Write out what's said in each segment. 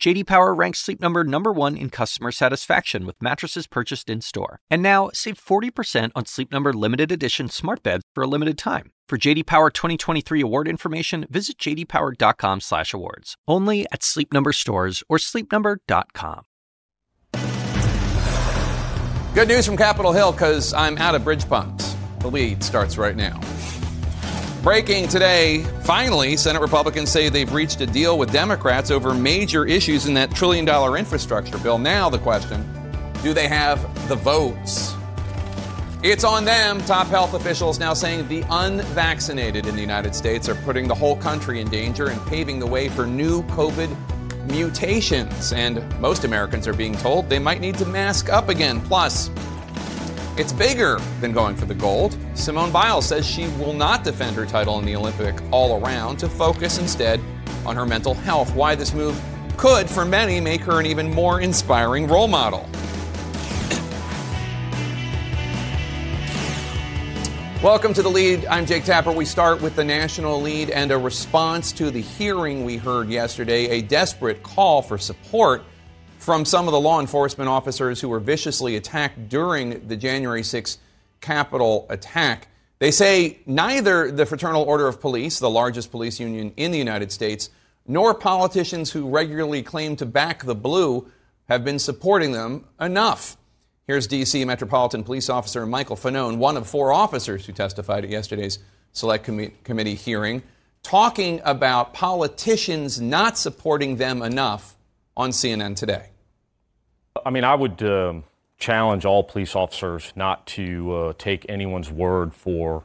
JD Power ranks Sleep Number number 1 in customer satisfaction with mattresses purchased in-store. And now, save 40% on Sleep Number limited edition smart beds for a limited time. For JD Power 2023 award information, visit jdpower.com/awards. Only at Sleep Number stores or sleepnumber.com. Good news from Capitol Hill cuz I'm out of bridge punks. The lead starts right now. Breaking today, finally, Senate Republicans say they've reached a deal with Democrats over major issues in that trillion dollar infrastructure bill. Now, the question do they have the votes? It's on them. Top health officials now saying the unvaccinated in the United States are putting the whole country in danger and paving the way for new COVID mutations. And most Americans are being told they might need to mask up again. Plus, it's bigger than going for the gold. Simone Biles says she will not defend her title in the Olympic all around to focus instead on her mental health. Why this move could, for many, make her an even more inspiring role model. Welcome to the lead. I'm Jake Tapper. We start with the national lead and a response to the hearing we heard yesterday, a desperate call for support from some of the law enforcement officers who were viciously attacked during the January 6th Capitol attack. They say neither the Fraternal Order of Police, the largest police union in the United States, nor politicians who regularly claim to back the blue have been supporting them enough. Here's D.C. Metropolitan Police Officer Michael Fanone, one of four officers who testified at yesterday's Select Com- Committee hearing, talking about politicians not supporting them enough on CNN today. I mean, I would uh, challenge all police officers not to uh, take anyone's word for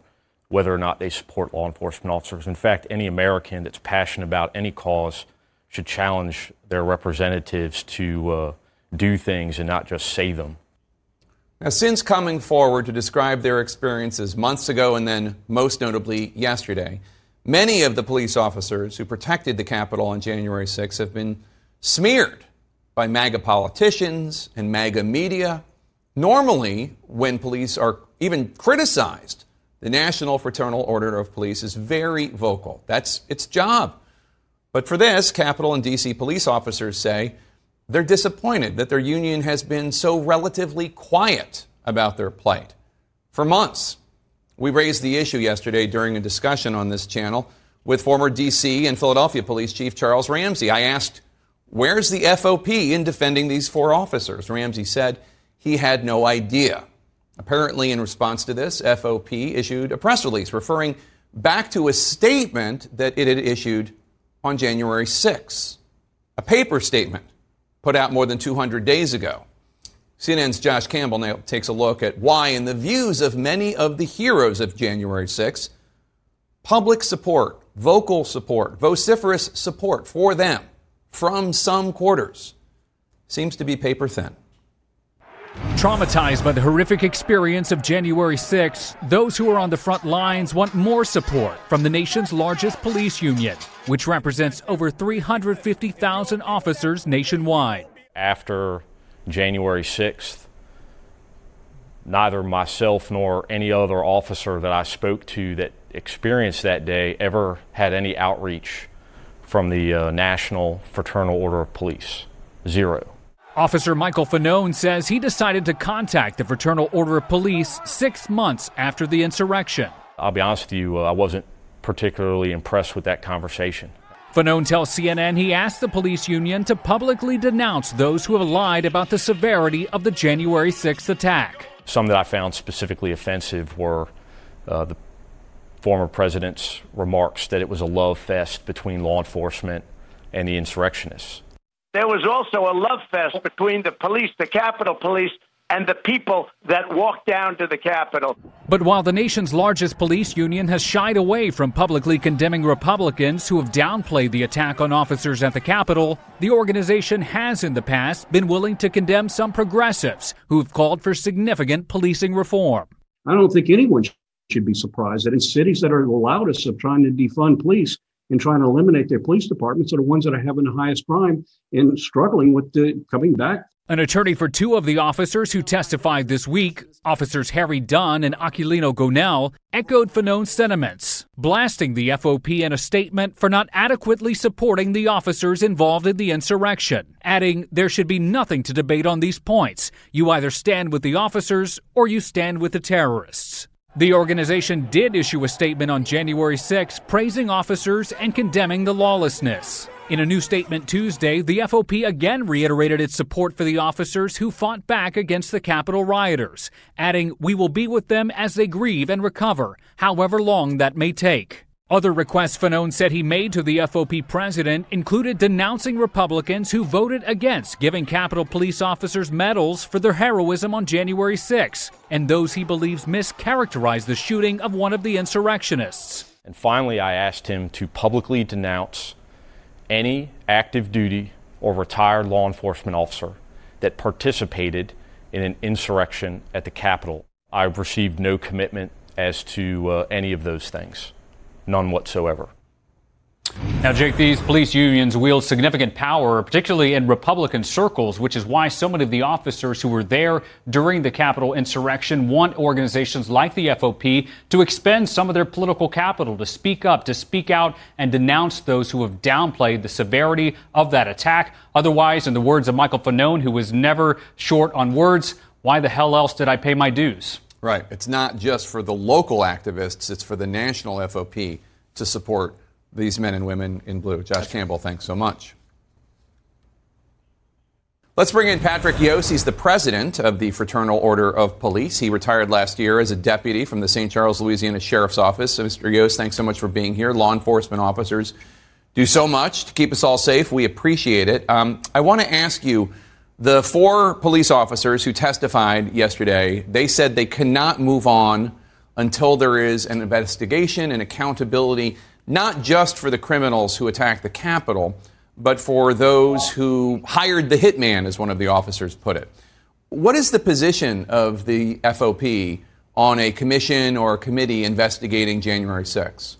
whether or not they support law enforcement officers. In fact, any American that's passionate about any cause should challenge their representatives to uh, do things and not just say them. Now, since coming forward to describe their experiences months ago and then most notably yesterday, many of the police officers who protected the Capitol on January 6 have been smeared by MAGA politicians and MAGA media. Normally, when police are even criticized, the National Fraternal Order of Police is very vocal. That's its job. But for this, Capitol and DC police officers say they're disappointed that their union has been so relatively quiet about their plight for months. We raised the issue yesterday during a discussion on this channel with former DC and Philadelphia Police Chief Charles Ramsey. I asked Where's the FOP in defending these four officers? Ramsey said he had no idea. Apparently, in response to this, FOP issued a press release referring back to a statement that it had issued on January 6, a paper statement put out more than 200 days ago. CNN's Josh Campbell now takes a look at why, in the views of many of the heroes of January 6, public support, vocal support, vociferous support for them from some quarters seems to be paper thin. Traumatized by the horrific experience of January 6, those who are on the front lines want more support from the nation's largest police union, which represents over 350,000 officers nationwide. After January 6th, neither myself nor any other officer that I spoke to that experienced that day ever had any outreach from the uh, National Fraternal Order of Police. Zero. Officer Michael Fanone says he decided to contact the Fraternal Order of Police six months after the insurrection. I'll be honest with you, uh, I wasn't particularly impressed with that conversation. Fanone tells CNN he asked the police union to publicly denounce those who have lied about the severity of the January 6th attack. Some that I found specifically offensive were uh, the former president's remarks that it was a love fest between law enforcement and the insurrectionists. There was also a love fest between the police, the Capitol Police, and the people that walked down to the Capitol. But while the nation's largest police union has shied away from publicly condemning Republicans who have downplayed the attack on officers at the Capitol, the organization has in the past been willing to condemn some progressives who've called for significant policing reform. I don't think anyone should be surprised that in cities that are the loudest of trying to defund police, and trying to eliminate their police departments are the ones that are having the highest crime and struggling with the coming back an attorney for two of the officers who testified this week, Officers Harry Dunn and Aquilino Gonell, echoed Fanone's sentiments, blasting the FOP in a statement for not adequately supporting the officers involved in the insurrection, adding there should be nothing to debate on these points. You either stand with the officers or you stand with the terrorists. The organization did issue a statement on January 6 praising officers and condemning the lawlessness. In a new statement Tuesday, the FOP again reiterated its support for the officers who fought back against the Capitol rioters, adding, We will be with them as they grieve and recover, however long that may take. Other requests Fanone said he made to the FOP president included denouncing Republicans who voted against giving Capitol Police officers medals for their heroism on January 6, and those he believes mischaracterized the shooting of one of the insurrectionists. And finally, I asked him to publicly denounce any active duty or retired law enforcement officer that participated in an insurrection at the Capitol. I've received no commitment as to uh, any of those things, none whatsoever. Now, Jake, these police unions wield significant power, particularly in Republican circles, which is why so many of the officers who were there during the Capitol insurrection want organizations like the FOP to expend some of their political capital to speak up, to speak out, and denounce those who have downplayed the severity of that attack. Otherwise, in the words of Michael Fanone, who was never short on words, why the hell else did I pay my dues? Right. It's not just for the local activists, it's for the national FOP to support these men and women in blue. Josh Campbell, thanks so much. Let's bring in Patrick Yost. He's the president of the Fraternal Order of Police. He retired last year as a deputy from the St. Charles, Louisiana Sheriff's Office. So, Mr. Yost, thanks so much for being here. Law enforcement officers do so much to keep us all safe. We appreciate it. Um, I want to ask you the four police officers who testified yesterday, they said they cannot move on until there is an investigation and accountability not just for the criminals who attacked the Capitol, but for those who hired the hitman, as one of the officers put it. What is the position of the FOP on a commission or a committee investigating January 6?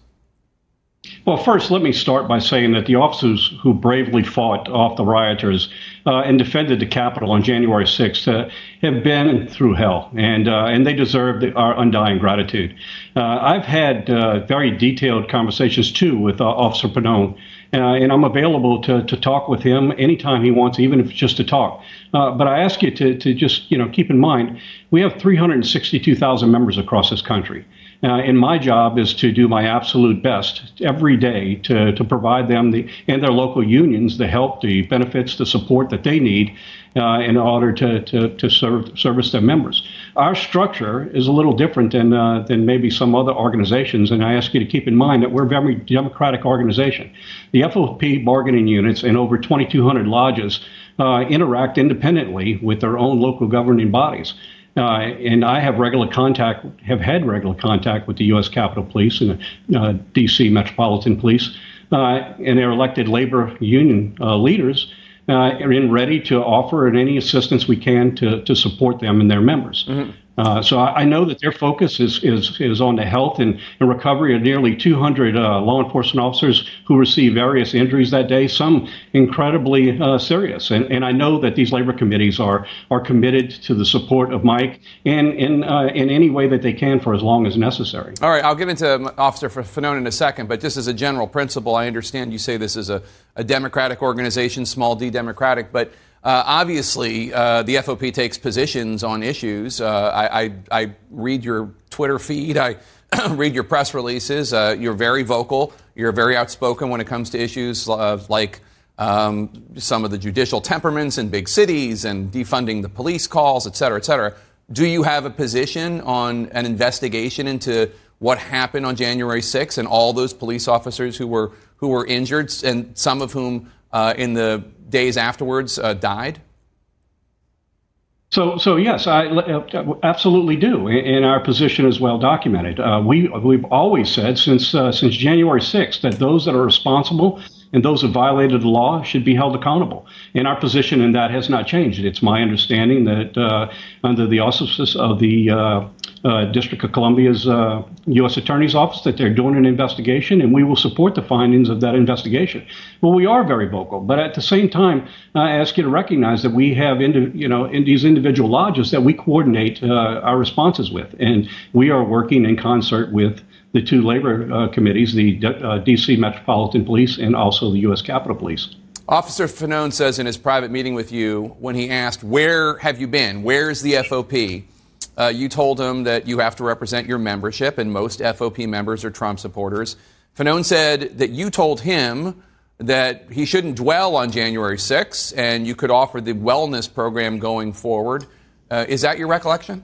Well, first, let me start by saying that the officers who bravely fought off the rioters uh, and defended the Capitol on January 6th uh, have been through hell, and uh, and they deserve the, our undying gratitude. Uh, I've had uh, very detailed conversations too with uh, Officer Fanone, and I'm available to, to talk with him anytime he wants, even if it's just to talk. but I ask you to, to just you know keep in mind we have 362,000 members across this country. Uh, and my job is to do my absolute best every day to, to provide them the, and their local unions the help, the benefits, the support that they need uh, in order to, to, to serve, service their members. Our structure is a little different than, uh, than maybe some other organizations, and I ask you to keep in mind that we're a very democratic organization. The FOP bargaining units and over 2,200 lodges uh, interact independently with their own local governing bodies. Uh, and I have regular contact, have had regular contact with the U.S. Capitol Police and uh, D.C. Metropolitan Police uh, and their elected labor union uh, leaders, uh, and ready to offer any assistance we can to, to support them and their members. Mm-hmm. Uh, so I, I, know that their focus is, is, is on the health and, and recovery of nearly 200 uh, law enforcement officers who received various injuries that day, some incredibly uh, serious. And, and I know that these labor committees are, are committed to the support of Mike in, in, uh, in any way that they can for as long as necessary. All right, I'll get into Officer Fanone in a second, but just as a general principle, I understand you say this is a, a Democratic organization, small d Democratic, but uh, obviously, uh, the FOP takes positions on issues. Uh, I, I, I, read your Twitter feed. I read your press releases. Uh, you're very vocal. You're very outspoken when it comes to issues uh, like um, some of the judicial temperaments in big cities and defunding the police calls, et cetera, et cetera. Do you have a position on an investigation into what happened on January 6th and all those police officers who were who were injured and some of whom uh, in the days afterwards uh, died? So, so yes, I uh, absolutely do, and our position is well documented. Uh, we we've always said since uh, since January 6th that those that are responsible and those who violated the law should be held accountable. And our position in that has not changed. It's my understanding that uh, under the auspices of the uh, uh, District of Columbia's U.S. Uh, Attorney's Office, that they're doing an investigation, and we will support the findings of that investigation. Well, we are very vocal, but at the same time, I ask you to recognize that we have, indi- you know, in these individual lodges that we coordinate uh, our responses with, and we are working in concert with the two labor uh, committees, the D- uh, D.C. Metropolitan Police and also the U.S. Capitol Police. Officer Fanone says in his private meeting with you, when he asked, Where have you been? Where's the FOP? Uh, you told him that you have to represent your membership, and most FOP members are Trump supporters. Fanone said that you told him that he shouldn't dwell on January 6th, and you could offer the wellness program going forward. Uh, is that your recollection?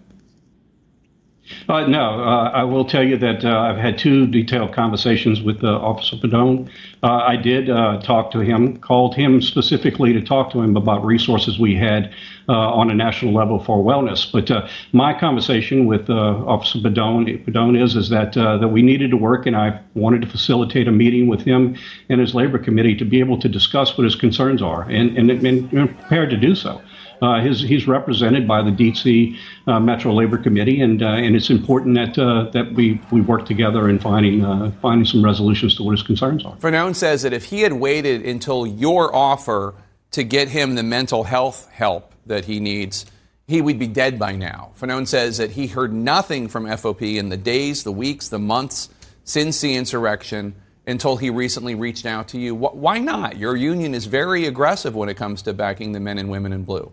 Uh, no, uh, I will tell you that uh, I've had two detailed conversations with uh, Officer Padone. Uh, I did uh, talk to him, called him specifically to talk to him about resources we had on a national level for wellness. But my conversation with Officer Padone, is is that that we needed to work, and I wanted to facilitate a meeting with him and his labor committee to be able to discuss what his concerns are, and and, and prepared to do so. Uh, his, he's represented by the DC uh, Metro Labor Committee, and uh, and it's important that uh, that we, we work together in finding uh, finding some resolutions to what his concerns are. Fanone says that if he had waited until your offer to get him the mental health help that he needs, he would be dead by now. Fanone says that he heard nothing from FOP in the days, the weeks, the months since the insurrection until he recently reached out to you. Why not? Your union is very aggressive when it comes to backing the men and women in blue.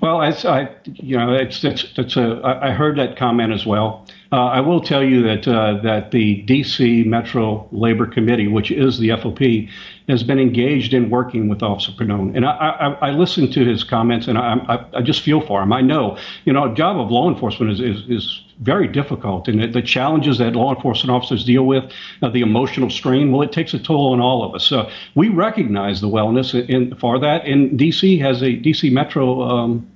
Well, as I, you know, it's, it's, it's a, I heard that comment as well. Uh, I will tell you that uh, that the D.C. Metro Labor Committee, which is the FOP, has been engaged in working with Officer Fanone. And I, I, I listened to his comments, and I, I, I, just feel for him. I know, you know, a job of law enforcement is, is, is very difficult, and the, challenges that law enforcement officers deal with, uh, the emotional strain, well, it takes a toll on all of us. So we recognize the wellness in, for that, and D.C. has a D.C. Metro um,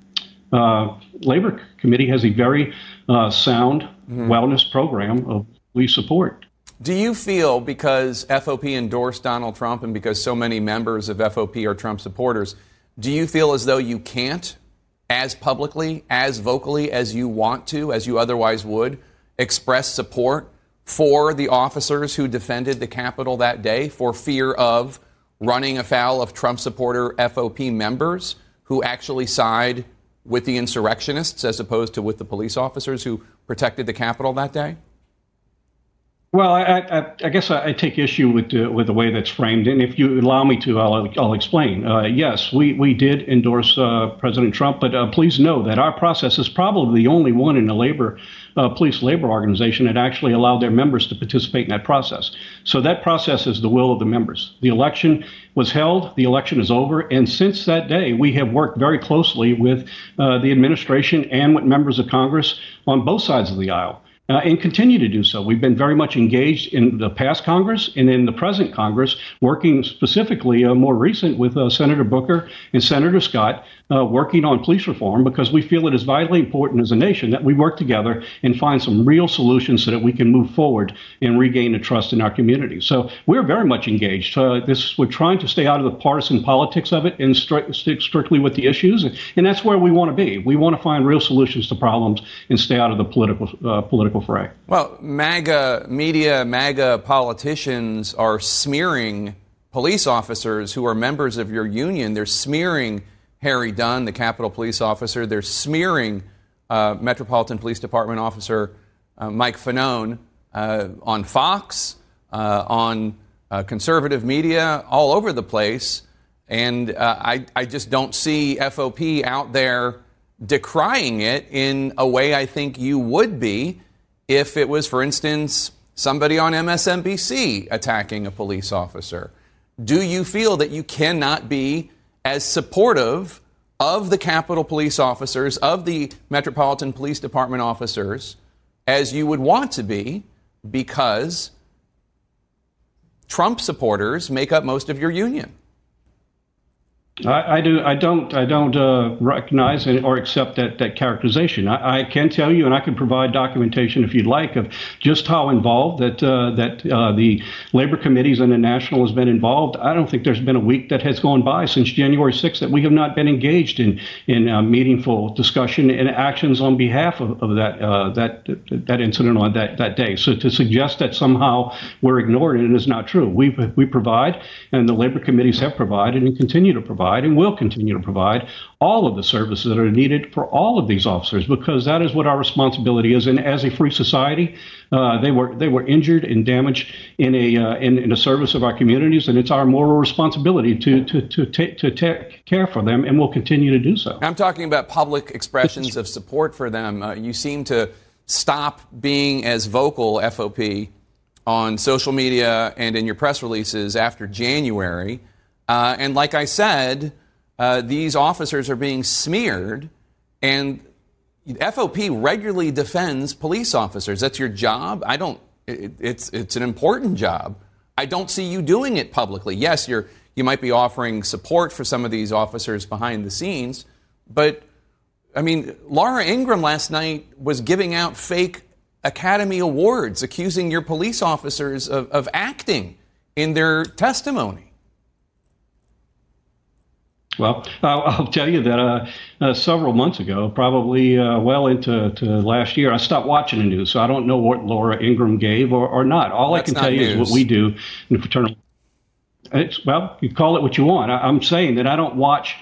uh, Labor Committee has a very uh, sound mm-hmm. wellness program of we support. Do you feel because FOP endorsed Donald Trump and because so many members of FOP are Trump supporters, do you feel as though you can't, as publicly, as vocally as you want to, as you otherwise would, express support for the officers who defended the Capitol that day for fear of running afoul of Trump supporter FOP members who actually side with the insurrectionists as opposed to with the police officers who protected the Capitol that day? Well, I, I, I guess I, take issue with the, with the way that's framed, and if you allow me to, I'll, I'll explain. Uh, yes, we, we did endorse uh, President Trump, but uh, please know that our process is probably the only one in the labor uh, police labor organization that actually allowed their members to participate in that process. So that process is the will of the members. The election was held, the election is over, and since that day, we have worked very closely with uh, the administration and with members of Congress on both sides of the aisle uh, and continue to do so. We've been very much engaged in the past Congress and in the present Congress, working specifically uh, more recent with uh, Senator Booker and Senator Scott, uh, working on police reform because we feel it is vitally important as a nation that we work together and find some real solutions so that we can move forward and regain the trust in our community. So we're very much engaged. Uh, this we're trying to stay out of the partisan politics of it and stri- stick strictly with the issues, and that's where we want to be. We want to find real solutions to problems and stay out of the political uh, political political fray. Well, MAGA media, MAGA politicians are smearing police officers who are members of your union. They're smearing Harry Dunn, the Capitol Police officer. They're smearing uh, Metropolitan Police Department officer uh, Mike Fanone uh, on Fox, uh, on uh, conservative media, all over the place. And I, I just don't see FOP out there decrying it in a way I think you would be if it was, for instance, somebody on MSNBC attacking a police officer? Do you feel that you cannot be as supportive of the Capitol Police officers, of the Metropolitan Police Department officers, as you would want to be because Trump supporters make up most of your union? I, I, do. I don't. I don't uh, recognize or accept that that characterization. I, I, can tell you, and I can provide documentation if you'd like, of just how involved that uh, that uh, the labor committees and the national has been involved. I don't think there's been a week that has gone by since January 6th that we have not been engaged in in uh, meaningful discussion and actions on behalf of, of that uh, that that incident on that that day. So to suggest that somehow we're ignoring it is not true. We we provide, and the labor committees have provided and continue to provide provide and will continue to provide all of the services that are needed for all of these officers because that is what our responsibility is. And as a free society, uh, they were they were injured and damaged in a uh, in, in the service of our communities, and it's our moral responsibility to to to take to take care for them, and we'll continue to do so. I'm talking about public expressions of support for them. Uh, you seem to stop being as vocal, FOP, on social media and in your press releases after January. Uh, and like I said, uh, these officers are being smeared, and FOP regularly defends police officers. That's your job. I don't. It, it's it's an important job. I don't see you doing it publicly. Yes, you're you might be offering support for some of these officers behind the scenes, but I mean, Laura Ingraham last night was giving out fake Academy Awards, accusing your police officers of, of acting in their testimony. Well, I'll tell you that uh, uh, several months ago, probably uh, well into last year, I stopped watching the news, so I don't know what Laura Ingraham gave or, or not. All That's I can tell news. you is what we do in the fraternal. It's, well, you call it what you want. I, I'm saying that I don't watch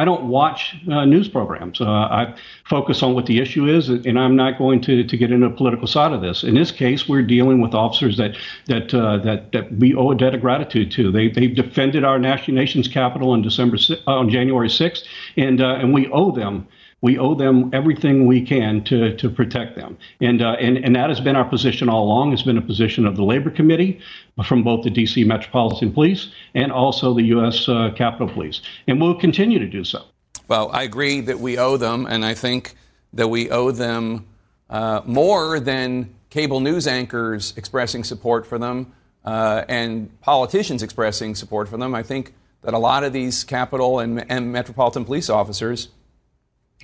I don't watch uh, news programs. Uh, I focus on what the issue is, and I'm not going to, to get into the political side of this. In this case, we're dealing with officers that that uh, that that we owe a debt of gratitude to. They they've defended our nation's capital on December on January 6th, and uh, and we owe them we owe them everything we can to, to protect them. And, uh, and, and that has been our position all along. It's been a position of the Labor Committee from both the D.C. Metropolitan Police and also the U.S. Uh, Capitol Police. And we'll continue to do so. Well, I agree that we owe them, and I think that we owe them uh, more than cable news anchors expressing support for them uh, and politicians expressing support for them. I think that a lot of these Capitol and, and Metropolitan Police officers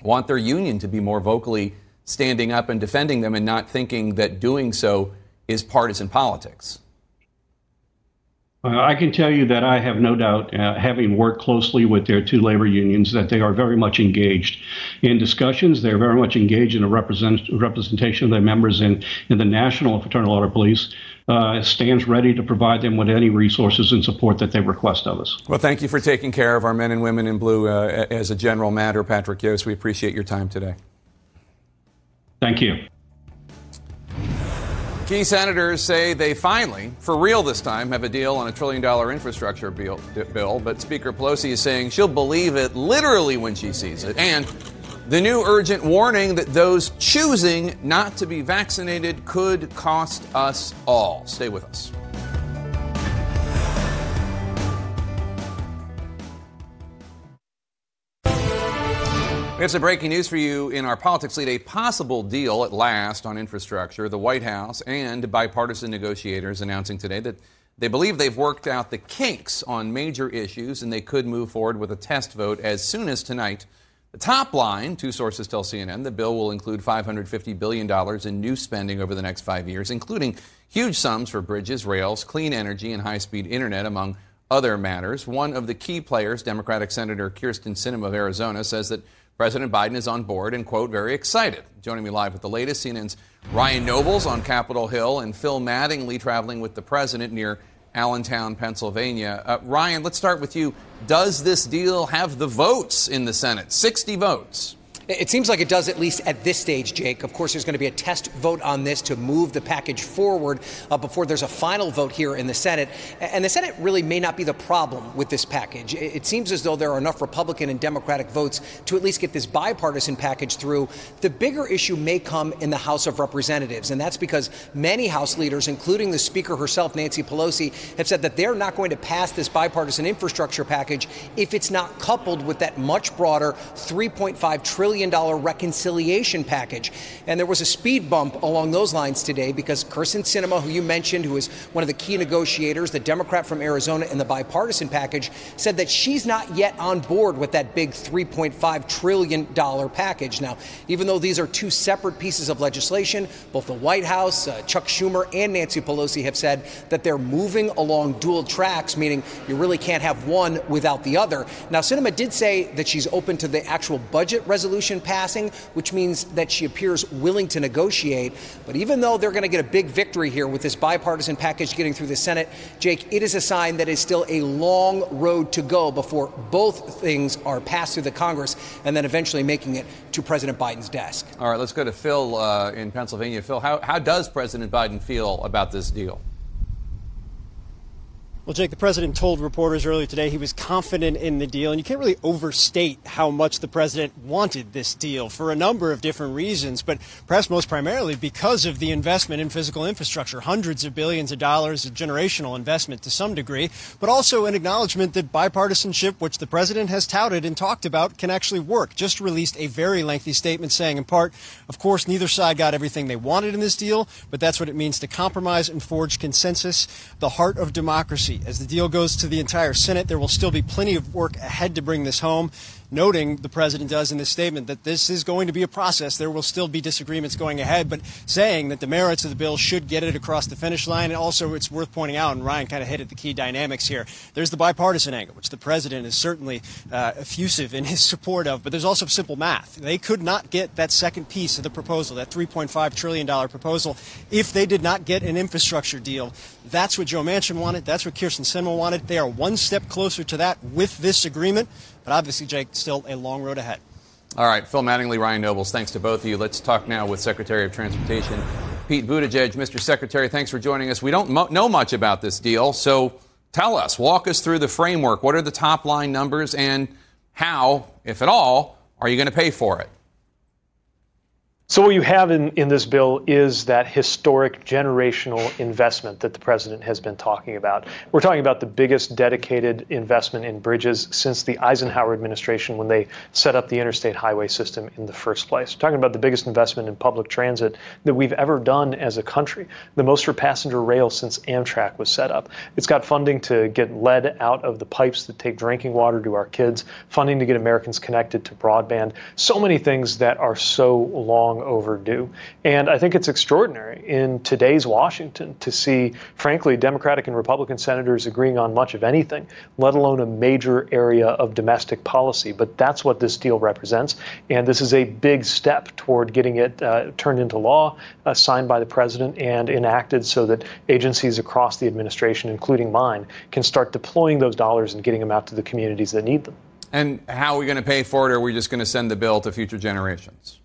want their union to be more vocally standing up and defending them and not thinking that doing so is partisan politics. Uh, I can tell you that I have no doubt, uh, having worked closely with their two labor unions, that they are very much engaged in discussions. They're very much engaged in a represent, representation of their members in, in the National Fraternal Order Police. Uh, stands ready to provide them with any resources and support that they request of us. Well, thank you for taking care of our men and women in blue uh, as a general matter, Patrick Yost. We appreciate your time today. Thank you. Key senators say they finally, for real this time, have a deal on a trillion dollar infrastructure bill, but Speaker Pelosi is saying she'll believe it literally when she sees it. And the new urgent warning that those choosing not to be vaccinated could cost us all. Stay with us. We have some breaking news for you in our politics lead. A possible deal at last on infrastructure. The White House and bipartisan negotiators announcing today that they believe they've worked out the kinks on major issues and they could move forward with a test vote as soon as tonight. The top line, two sources tell CNN, the bill will include $550 billion in new spending over the next five years, including huge sums for bridges, rails, clean energy, and high speed internet, among other matters. One of the key players, Democratic Senator Kyrsten Sinema of Arizona, says that President Biden is on board and, quote, very excited. Joining me live with the latest, CNN's Ryan Nobles on Capitol Hill and Phil Mattingly traveling with the president near Allentown, Pennsylvania. Uh, Ryan, let's start with you. Does this deal have the votes in the Senate? 60 votes. It seems like it does, at least at this stage, Jake. Of course, there's going to be a test vote on this to move the package forward uh, before there's a final vote here in the Senate. And the Senate really may not be the problem with this package. It seems as though there are enough Republican and Democratic votes to at least get this bipartisan package through. The bigger issue may come in the House of Representatives, and that's because many House leaders, including the Speaker herself, Nancy Pelosi, have said that they're not going to pass this bipartisan infrastructure package if it's not coupled with that much broader $3.5 trillion trillion reconciliation package. And there was a speed bump along those lines today because Kyrsten Sinema, who you mentioned, who is one of the key negotiators, the Democrat from Arizona in the bipartisan package, said that she's not yet on board with that big $3.5 trillion package. Now, even though these are two separate pieces of legislation, both the White House, uh, Chuck Schumer, and Nancy Pelosi have said that they're moving along dual tracks, meaning you really can't have one without the other. Now, Sinema did say that she's open to the actual budget resolution passing, which means that she appears willing to negotiate. But even though they're going to get a big victory here with this bipartisan package getting through the Senate, Jake, it is a sign that it's still a long road to go before both things are passed through the Congress and then eventually making it to President Biden's desk. All right, let's go to Phil uh, in Pennsylvania. Phil, how, how does President Biden feel about this deal? Well, Jake, the president told reporters earlier today he was confident in the deal, and you can't really overstate how much the president wanted this deal for a number of different reasons, but perhaps most primarily because of the investment in physical infrastructure, hundreds of billions of dollars of generational investment to some degree, but also an acknowledgement that bipartisanship, which the president has touted and talked about, can actually work. Just released a very lengthy statement saying, in part, of course, neither side got everything they wanted in this deal, but that's what it means to compromise and forge consensus, the heart of democracy as the deal goes to the entire Senate, there will still be plenty of work ahead to bring this home noting the president does in this statement that this is going to be a process. There will still be disagreements going ahead, but saying that the merits of the bill should get it across the finish line. And also, it's worth pointing out, and Ryan kind of hit at the key dynamics here. There's the bipartisan angle, which the president is certainly uh, effusive in his support of, but there's also simple math. They could not get that second piece of the proposal, that $3.5 trillion proposal, if they did not get an infrastructure deal. That's what Joe Manchin wanted. That's what Kyrsten Sinema wanted. They are one step closer to that with this agreement. But obviously, Jake, still a long road ahead. All right, Phil Mattingly, Ryan Nobles, thanks to both of you. Let's talk now with Secretary of Transportation Pete Buttigieg. Mr. Secretary, thanks for joining us. We don't mo- know much about this deal, so tell us, walk us through the framework. What are the top line numbers, and how, if at all, are you going to pay for it? So, what you have in, in this bill is that historic generational investment that the president has been talking about. We're talking about the biggest dedicated investment in bridges since the Eisenhower administration when they set up the interstate highway system in the first place. We're talking about the biggest investment in public transit that we've ever done as a country, the most for passenger rail since Amtrak was set up. It's got funding to get lead out of the pipes that take drinking water to our kids, funding to get Americans connected to broadband, so many things that are so long long overdue. And I think it's extraordinary in today's Washington to see, frankly, Democratic and Republican senators agreeing on much of anything, let alone a major area of domestic policy. But that's what this deal represents. And this is a big step toward getting it uh, turned into law, uh, signed by the president, and enacted so that agencies across the administration, including mine, can start deploying those dollars and getting them out to the communities that need them. And how are we going to pay for it, or are we just going to send the bill to future generations?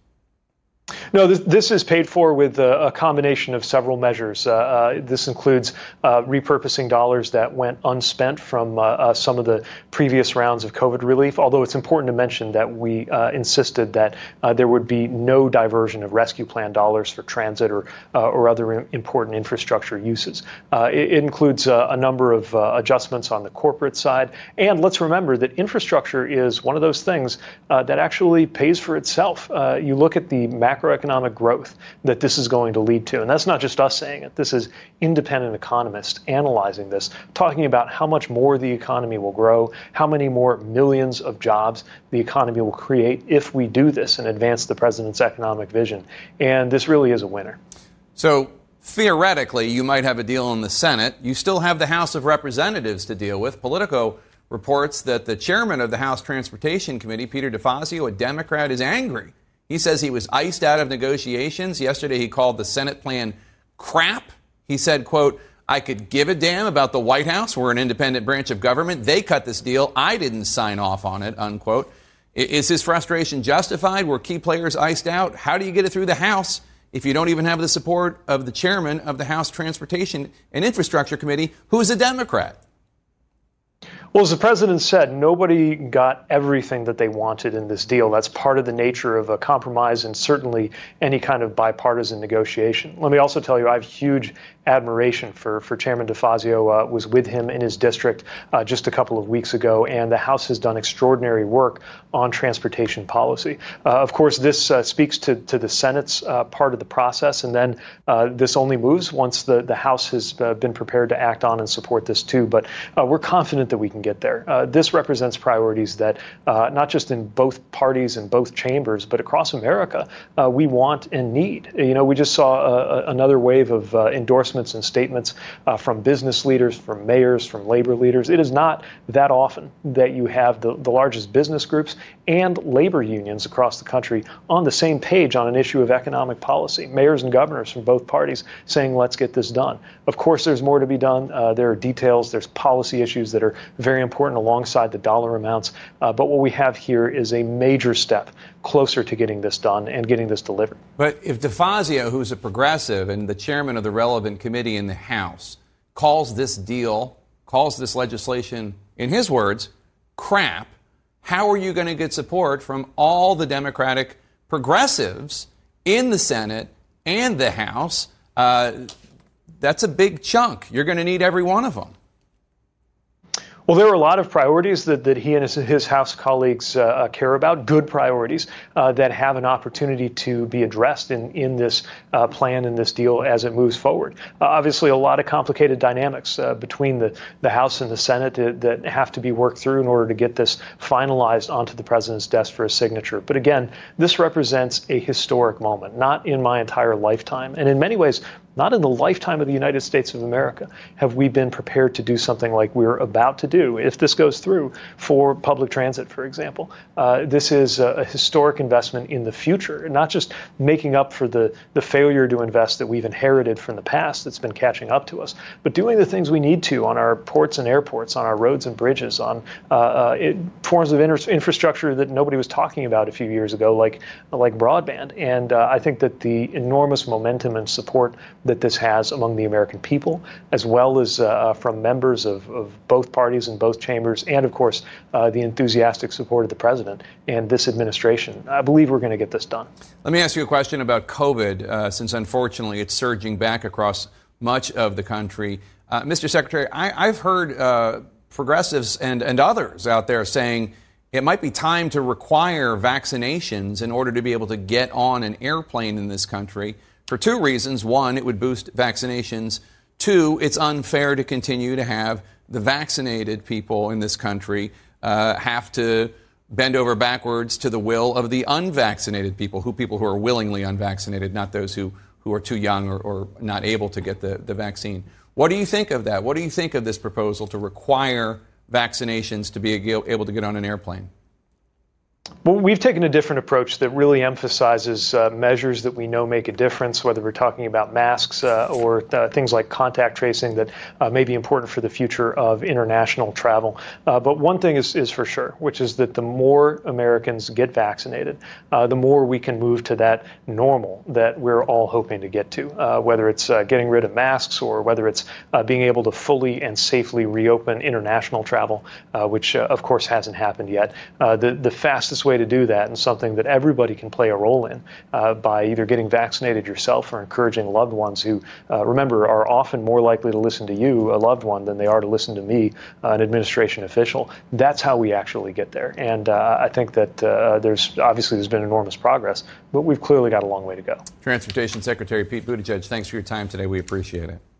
No, this, this is paid for with a, a combination of several measures. Uh, uh, this includes uh, repurposing dollars that went unspent from uh, uh, some of the previous rounds of COVID relief, although it's important to mention that we uh, insisted that there would be no diversion of rescue plan dollars for transit or, or other important infrastructure uses. It, it, includes a number of adjustments on the corporate side. And let's remember that infrastructure is one of those things that actually pays for itself. you look at the macroeconomic growth that this is going to lead to. And that's not just us saying it. This is independent economists analyzing this, talking about how much more the economy will grow, how many more millions of jobs the economy will create if we do this and advance the president's economic vision. And this really is a winner. So, theoretically, you might have a deal in the Senate. You still have the House of Representatives to deal with. Politico reports that the chairman of the House Transportation Committee, Peter DeFazio, a Democrat, is angry he says he was iced out of negotiations. Yesterday he called the Senate plan crap. He said, quote, I could give a damn about the White House. We're an independent branch of government. They cut this deal. I didn't sign off on it, unquote. Is his frustration justified? Were key players iced out? How do you get it through the House if you don't even have the support of the chairman of the House Transportation and Infrastructure Committee, who's a Democrat? Well, as the president said, nobody got everything that they wanted in this deal. That's part of the nature of a compromise and certainly any kind of bipartisan negotiation. Let me also tell you, I have huge admiration for, for Chairman DeFazio. Uh, was with him in his district uh, just a couple of weeks ago, and the House has done extraordinary work on transportation policy. Uh, of course, this uh, speaks to, to the Senate's uh, part of the process, and then this only moves once the, the House has been prepared to act on and support this too. But we're confident that we can get there. this represents priorities that not just in both parties and both chambers, but across America, we want and need. You know, we just saw another wave of endorsements and statements from business leaders, from mayors, from labor leaders. It is not that often that you have the, the largest business groups and labor unions across the country on the same page on an issue of economic policy. Mayors and governors from both parties saying, let's get this done. Of course, there's more to be done. Uh, there are details, there's policy issues that are very important alongside the dollar amounts. Uh, but what we have here is a major step closer to getting this done and getting this delivered. But if DeFazio, who's a progressive and the chairman of the relevant committee in the House, calls this deal, calls this legislation, in his words, crap, how are you going to get support from all the Democratic progressives in the Senate and the House? Uh, that's a big chunk. You're going to need every one of them. Well, there are a lot of priorities that, that he and his, his House colleagues uh, uh, care about, good priorities uh, that have an opportunity to be addressed in, in this uh, plan and this deal as it moves forward. Uh, obviously, a lot of complicated dynamics uh, between the, the House and the Senate that, that, have to be worked through in order to get this finalized onto the president's desk for a signature. But again, this represents a historic moment, not in my entire lifetime. And in many ways, not in the lifetime of the United States of America have we been prepared to do something like we're about to do, if this goes through, for public transit, for example. Uh, this is a, a, historic investment in the future, not just making up for the, the failure to invest that we've inherited from the past that's been catching up to us, but doing the things we need to on our ports and airports, on our roads and bridges, on uh, uh, it, forms of inter- infrastructure that nobody was talking about a few years ago, like, like broadband. And uh, I think that the enormous momentum and support that this has among the American people, as well as uh, uh, from members of, of, both parties and both chambers, and of course, uh, the enthusiastic support of the president and this administration. I believe we're going to get this done. Let me ask you a question about COVID, uh, since unfortunately it's surging back across much of the country. Uh, Mr. Secretary, I, have heard uh, progressives and, and others out there saying, it might be time to require vaccinations in order to be able to get on an airplane in this country for two reasons. One, it would boost vaccinations. Two, it's unfair to continue to have the vaccinated people in this country uh, have to bend over backwards to the will of the unvaccinated people, who people who are willingly unvaccinated, not those who, who are too young or, or not able to get the, the vaccine. What do you think of that? What do you think of this proposal to require vaccinations to be able to get on an airplane? Well, we've taken a different approach that really emphasizes uh, measures that we know make a difference, whether we're talking about masks uh, or uh, things like contact tracing that uh, may be important for the future of international travel. Uh, but one thing is, is for sure, which is that the more Americans get vaccinated, uh, the more we can move to that normal that we're all hoping to get to, whether it's getting rid of masks or whether it's being able to fully and safely reopen international travel, which of course hasn't happened yet. the, the fastest way to do that and something that everybody can play a role in uh, by either getting vaccinated yourself or encouraging loved ones who, uh, remember, are often more likely to listen to you, a loved one, than they are to listen to me, uh, an administration official. That's how we actually get there. And uh, I think that uh, there's obviously there's been enormous progress, but we've clearly got a long way to go. Transportation Secretary Pete Buttigieg, thanks for your time today. We appreciate it.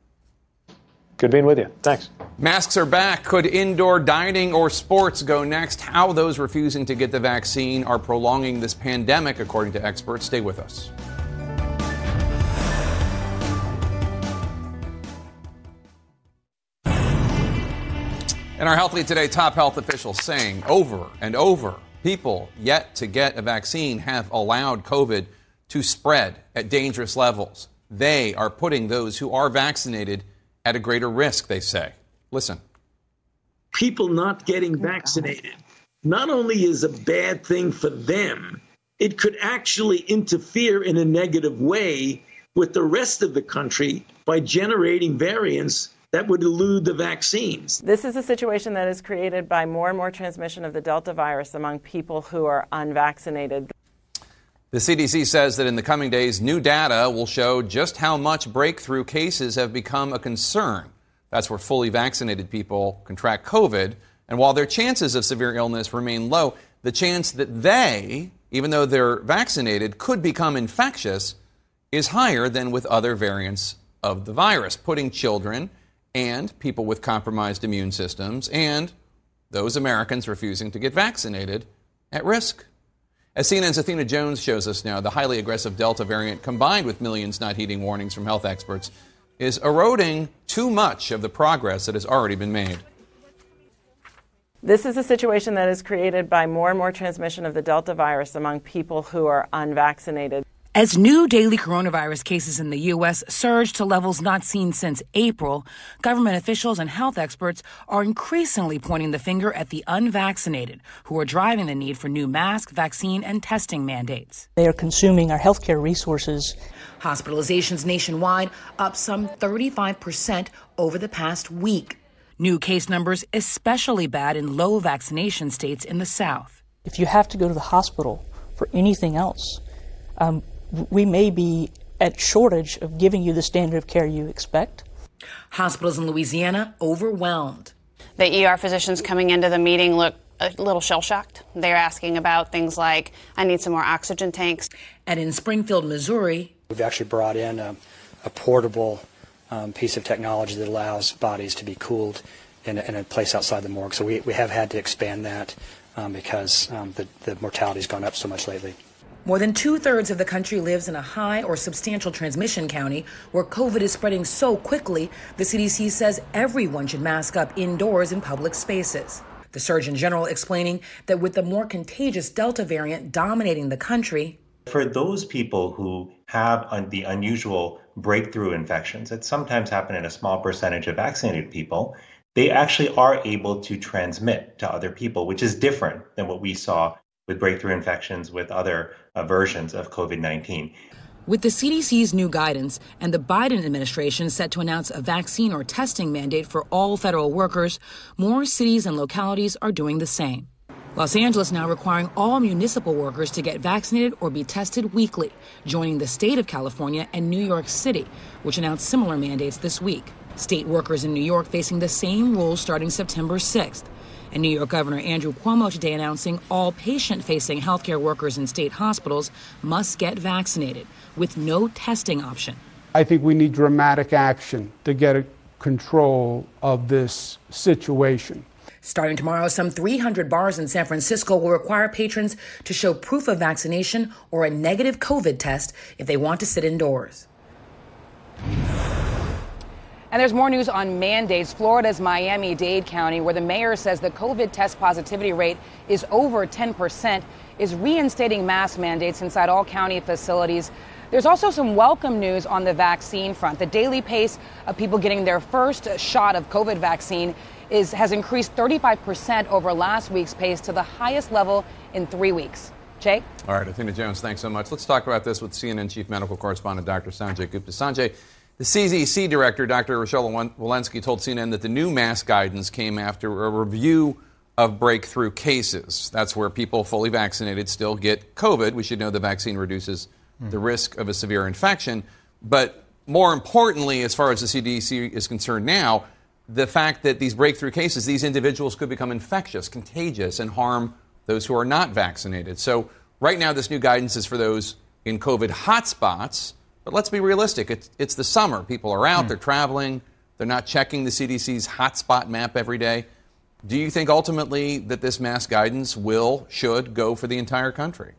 Good being with you. Thanks. Masks are back. Could indoor dining or sports go next? How those refusing to get the vaccine are prolonging this pandemic, according to experts. Stay with us. And our Healthly Today top health officials saying over and over people yet to get a vaccine have allowed COVID to spread at dangerous levels. They are putting those who are vaccinated at a greater risk, they say. Listen. People not getting vaccinated not only is a bad thing for them, it could actually interfere in a negative way with the rest of the country by generating variants that would elude the vaccines. This is a situation that is created by more and more transmission of the Delta virus among people who are unvaccinated. The CDC says that in the coming days, new data will show just how much breakthrough cases have become a concern. That's where fully vaccinated people contract COVID. And while their chances of severe illness remain low, the chance that they, even though they're vaccinated, could become infectious is higher than with other variants of the virus, putting children and people with compromised immune systems and those Americans refusing to get vaccinated at risk. As CNN's Athena Jones shows us now, the highly aggressive Delta variant, combined with millions not heeding warnings from health experts, is eroding too much of the progress that has already been made. This is a situation that is created by more and more transmission of the Delta virus among people who are unvaccinated. As new daily coronavirus cases in the U.S. surge to levels not seen since April, government officials and health experts are increasingly pointing the finger at the unvaccinated, who are driving the need for new mask, vaccine, and testing mandates. They are consuming our healthcare resources. Hospitalizations nationwide up some 35% over the past week. New case numbers especially bad in low vaccination states in the South. If you have to go to the hospital for anything else, um, we may be at shortage of giving you the standard of care you expect. Hospitals in Louisiana overwhelmed. The ER physicians coming into the meeting look a little shell shocked. They're asking about things like, I need some more oxygen tanks. And in Springfield, Missouri, we've actually brought in a, a portable um, piece of technology that allows bodies to be cooled in a, in a place outside the morgue. So we, we have had to expand that um, because um, the, the mortality has gone up so much lately. More than two thirds of the country lives in a high or substantial transmission county where COVID is spreading so quickly, the CDC says everyone should mask up indoors in public spaces. The Surgeon General explaining that with the more contagious Delta variant dominating the country, for those people who have the unusual breakthrough infections that sometimes happen in a small percentage of vaccinated people, they actually are able to transmit to other people, which is different than what we saw with breakthrough infections with other uh, versions of COVID 19. With the CDC's new guidance and the Biden administration set to announce a vaccine or testing mandate for all federal workers, more cities and localities are doing the same. Los Angeles now requiring all municipal workers to get vaccinated or be tested weekly, joining the state of California and New York City, which announced similar mandates this week. State workers in New York facing the same rules starting September 6th. And New York Governor Andrew Cuomo today announcing all patient facing healthcare workers in state hospitals must get vaccinated with no testing option. I think we need dramatic action to get a control of this situation. Starting tomorrow, some 300 bars in San Francisco will require patrons to show proof of vaccination or a negative COVID test if they want to sit indoors. And there's more news on mandates. Florida's Miami Dade County, where the mayor says the COVID test positivity rate is over 10%, is reinstating mask mandates inside all county facilities. There's also some welcome news on the vaccine front. The daily pace of people getting their first shot of COVID vaccine is, has increased 35% over last week's pace to the highest level in three weeks. Jay? All right, Athena Jones, thanks so much. Let's talk about this with CNN Chief Medical Correspondent Dr. Sanjay Gupta. Sanjay, the CDC director, Dr. Rochelle Walensky, told CNN that the new mask guidance came after a review of breakthrough cases. That's where people fully vaccinated still get COVID. We should know the vaccine reduces the hmm. risk of a severe infection. But more importantly, as far as the CDC is concerned now, the fact that these breakthrough cases, these individuals could become infectious, contagious, and harm those who are not vaccinated. So, right now, this new guidance is for those in COVID hotspots but let's be realistic. It's, it's the summer. People are out, mm. they're traveling, they're not checking the CDC's hotspot map every day. Do you think ultimately that this mass guidance will, should go for the entire country?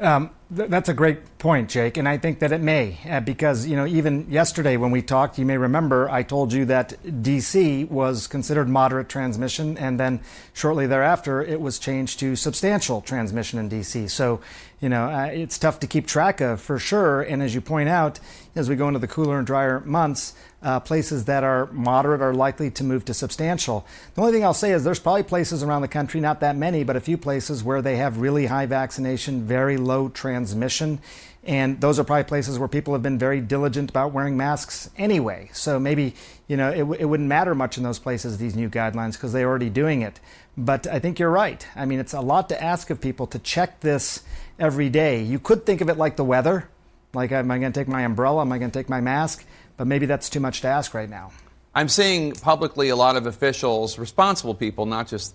Um, th- that's a great point, Jake, and I think that it may, uh, because you know even yesterday when we talked, you may remember I told you that DC was considered moderate transmission, and then shortly thereafter it was changed to substantial transmission in DC. So you know, uh, it's tough to keep track of for sure. And as you point out, as we go into the cooler and drier months, uh, places that are moderate are likely to move to substantial. The only thing I'll say is there's probably places around the country, not that many, but a few places where they have really high vaccination, very low transmission transmission. And those are probably places where people have been very diligent about wearing masks anyway. So maybe, you know, it, it wouldn't matter much in those places, these new guidelines, because they're already doing it. But I think you're right. I mean, it's a lot to ask of people to check this every day. You could think of it like the weather. Like, am I going to take my umbrella? Am I going to take my mask? But maybe that's too much to ask right now. I'm seeing publicly a lot of officials, responsible people, not just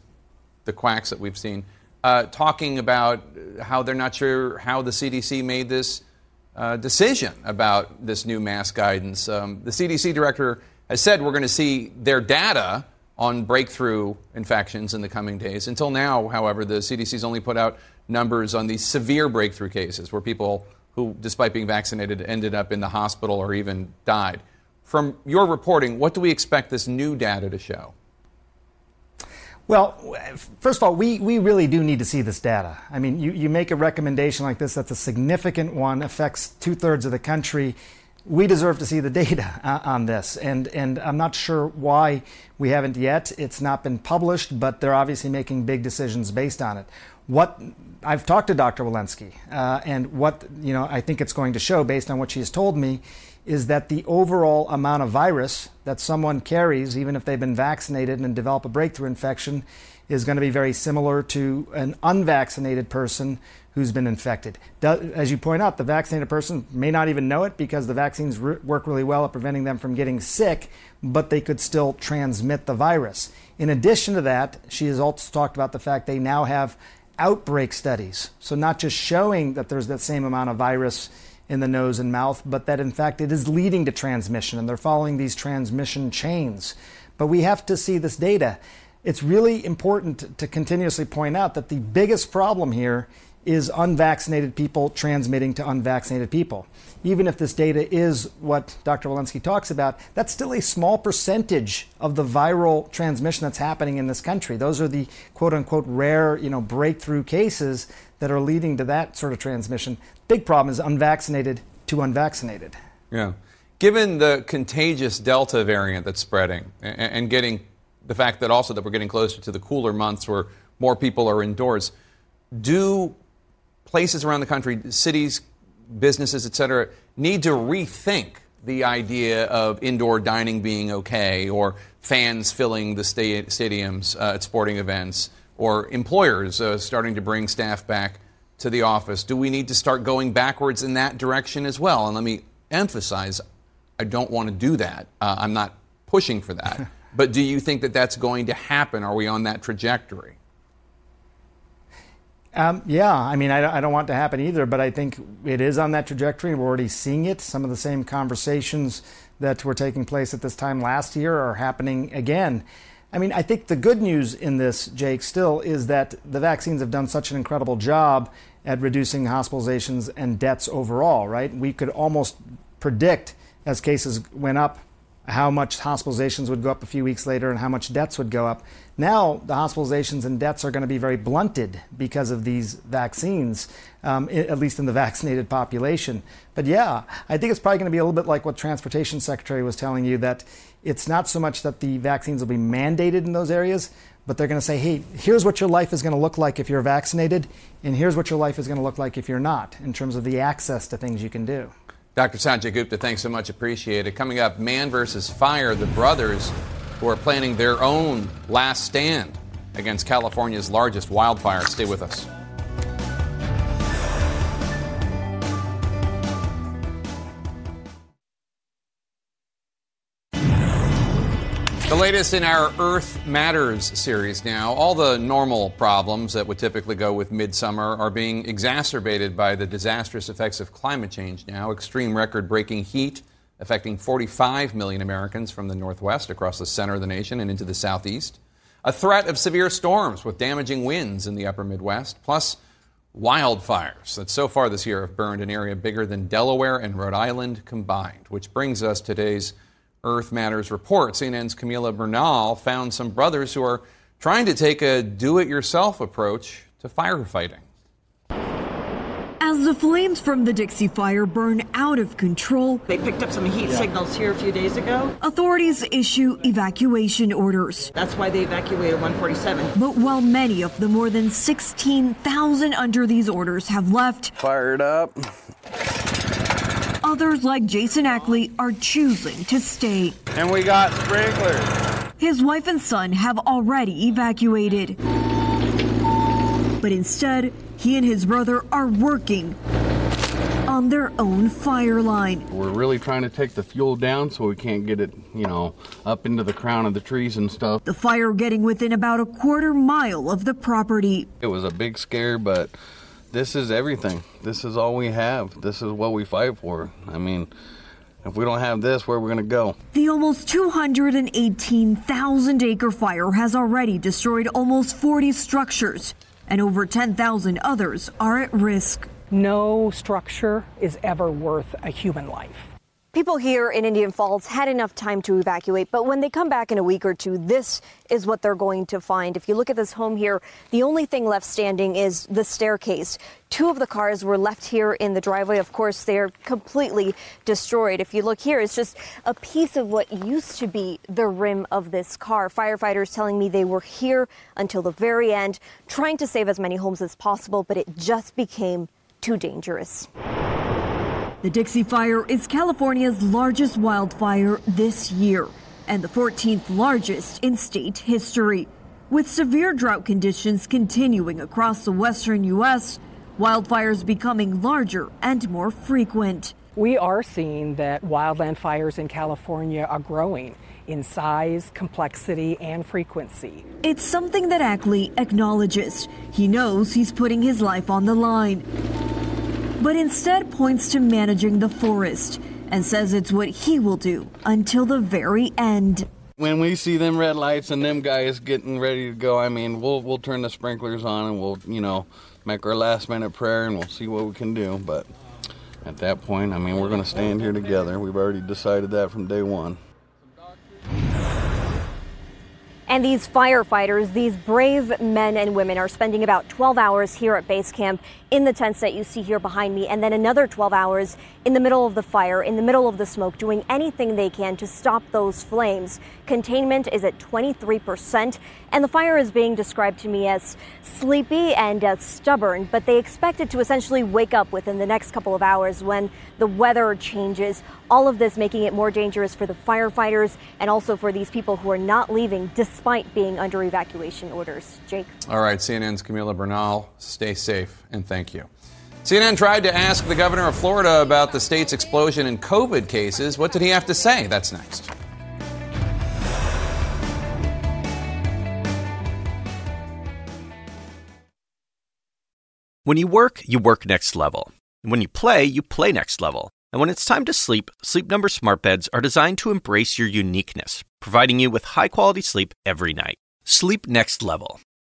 the quacks that we've seen, uh, talking about how they're not sure how the CDC made this uh, decision about this new mask guidance. Um, the CDC director has said we're going to see their data on breakthrough infections in the coming days. Until now, however, the CDC's only put out numbers on these severe breakthrough cases where people who, despite being vaccinated, ended up in the hospital or even died. From your reporting, what do we expect this new data to show? Well, first of all, we, we really do need to see this data. I mean, you, you make a recommendation like this that's a significant one, affects two thirds of the country. We deserve to see the data uh, on this. And, and I'm not sure why we haven't yet. It's not been published, but they're obviously making big decisions based on it. What I've talked to Dr. Walensky, uh, and what you know I think it's going to show based on what she has told me is that the overall amount of virus that someone carries, even if they've been vaccinated and develop a breakthrough infection, is going to be very similar to an unvaccinated person who's been infected. As you point out, the vaccinated person may not even know it because the vaccines work really well at preventing them from getting sick, but they could still transmit the virus. In addition to that, she has also talked about the fact they now have outbreak studies. So, not just showing that there's that same amount of virus in the nose and mouth, but that in fact it is leading to transmission and they're following these transmission chains. But we have to see this data. It's really important to continuously point out that the biggest problem here is unvaccinated people transmitting to unvaccinated people. Even if this data is what Dr. Walensky talks about, that's still a small percentage of the viral transmission that's happening in this country. Those are the quote unquote rare, you know, breakthrough cases that are leading to that sort of transmission. Big problem is unvaccinated to unvaccinated. Yeah. Given the contagious Delta variant that's spreading and, and getting the fact that also that we're getting closer to the cooler months where more people are indoors, do places around the country, cities, businesses, et cetera, need to rethink the idea of indoor dining being okay or fans filling the sta- stadiums uh, at sporting events or employers uh, starting to bring staff back to the office? Do we need to start going backwards in that direction as well? And let me emphasize, I don't want to do that. Uh, I'm not pushing for that. but do you think that that's going to happen? Are we on that trajectory? Um, yeah, I mean, I, I, don't want to happen either, but I think it is on that trajectory. We're already seeing it. Some of the same conversations that were taking place at this time last year are happening again. I mean, I think the good news in this, Jake, still is that the vaccines have done such an incredible job at reducing hospitalizations and deaths overall, right? We could almost predict as cases went up how much hospitalizations would go up a few weeks later and how much deaths would go up. Now, the hospitalizations and deaths are going to be very blunted because of these vaccines, um, at least in the vaccinated population. But yeah, I think it's probably going to be a little bit like what Transportation Secretary was telling you that it's not so much that the vaccines will be mandated in those areas, but they're going to say, hey, here's what your life is going to look like if you're vaccinated, and here's what your life is going to look like if you're not, in terms of the access to things you can do. Dr. Sanjay Gupta, thanks so much. Appreciate it. Coming up, Man versus Fire, the brothers who are planning their own last stand against California's largest wildfire. Stay with us. The latest in our Earth Matters series now. All the normal problems that would typically go with midsummer are being exacerbated by the disastrous effects of climate change now. Extreme record breaking heat affecting 45 million Americans from the northwest across the center of the nation and into the southeast. A threat of severe storms with damaging winds in the upper Midwest, plus wildfires that so far this year have burned an area bigger than Delaware and Rhode Island combined, which brings us today's Earth Matters report. CNN's Camila Bernal found some brothers who are trying to take a do it yourself approach to firefighting. As the flames from the Dixie Fire burn out of control, They picked up some heat signals here a few days ago. authorities issue evacuation orders. That's why they evacuated 147. But while many of the more than 16,000 under these orders have left, Fired up. Others like Jason Ackley are choosing to stay. And we got sprinklers. His wife and son have already evacuated. But instead, he and his brother are working on their own fire line. We're really trying to take the fuel down so we can't get it, you know, up into the crown of the trees and stuff. The fire getting within about a quarter mile of the property. It was a big scare, but this is everything. This is all we have. This is what we fight for. I mean, if we don't have this, where are we going to go? The almost 218,000 acre fire has already destroyed almost 40 structures, and over 10,000 others are at risk. No structure is ever worth a human life. People here in Indian Falls had enough time to evacuate, but when they come back in a week or two, this is what they're going to find. If you look at this home here, the only thing left standing is the staircase. Two of the cars were left here in the driveway. Of course, they're completely destroyed. If you look here, it's just a piece of what used to be the rim of this car. Firefighters telling me they were here until the very end, trying to save as many homes as possible, but it just became too dangerous. The Dixie Fire is California's largest wildfire this year and the 14th largest in state history. With severe drought conditions continuing across the western U.S., wildfires becoming larger and more frequent. We are seeing that wildland fires in California are growing in size, complexity, and frequency. It's something that Ackley acknowledges. He knows he's putting his life on the line, but instead points to managing the forest and says it's what he will do until the very end. When we see them red lights and them guys getting ready to go, I mean, we'll we'll turn the sprinklers on and we'll, you know, make our last minute prayer and we'll see what we can do. But at that point, I mean, we're going to stand here together. We've already decided that from day one. And these firefighters, these brave men and women, are spending about 12 hours here at base camp in the tents that you see here behind me, and then another 12 hours in the middle of the fire, in the middle of the smoke, doing anything they can to stop those flames. Containment is at 23%, and the fire is being described to me as sleepy and as stubborn, but they expect it to essentially wake up within the next couple of hours when the weather changes. All of this making it more dangerous for the firefighters and also for these people who are not leaving despite being under evacuation orders. Jake. All right, CNN's Camila Bernal, stay safe and thank you. CNN tried to ask the governor of Florida about the state's explosion in COVID cases. What did he have to say? That's next. When you work, you work next level. And when you play, you play next level. And when it's time to sleep, Sleep Number smart beds are designed to embrace your uniqueness, providing you with high-quality sleep every night. Sleep next level.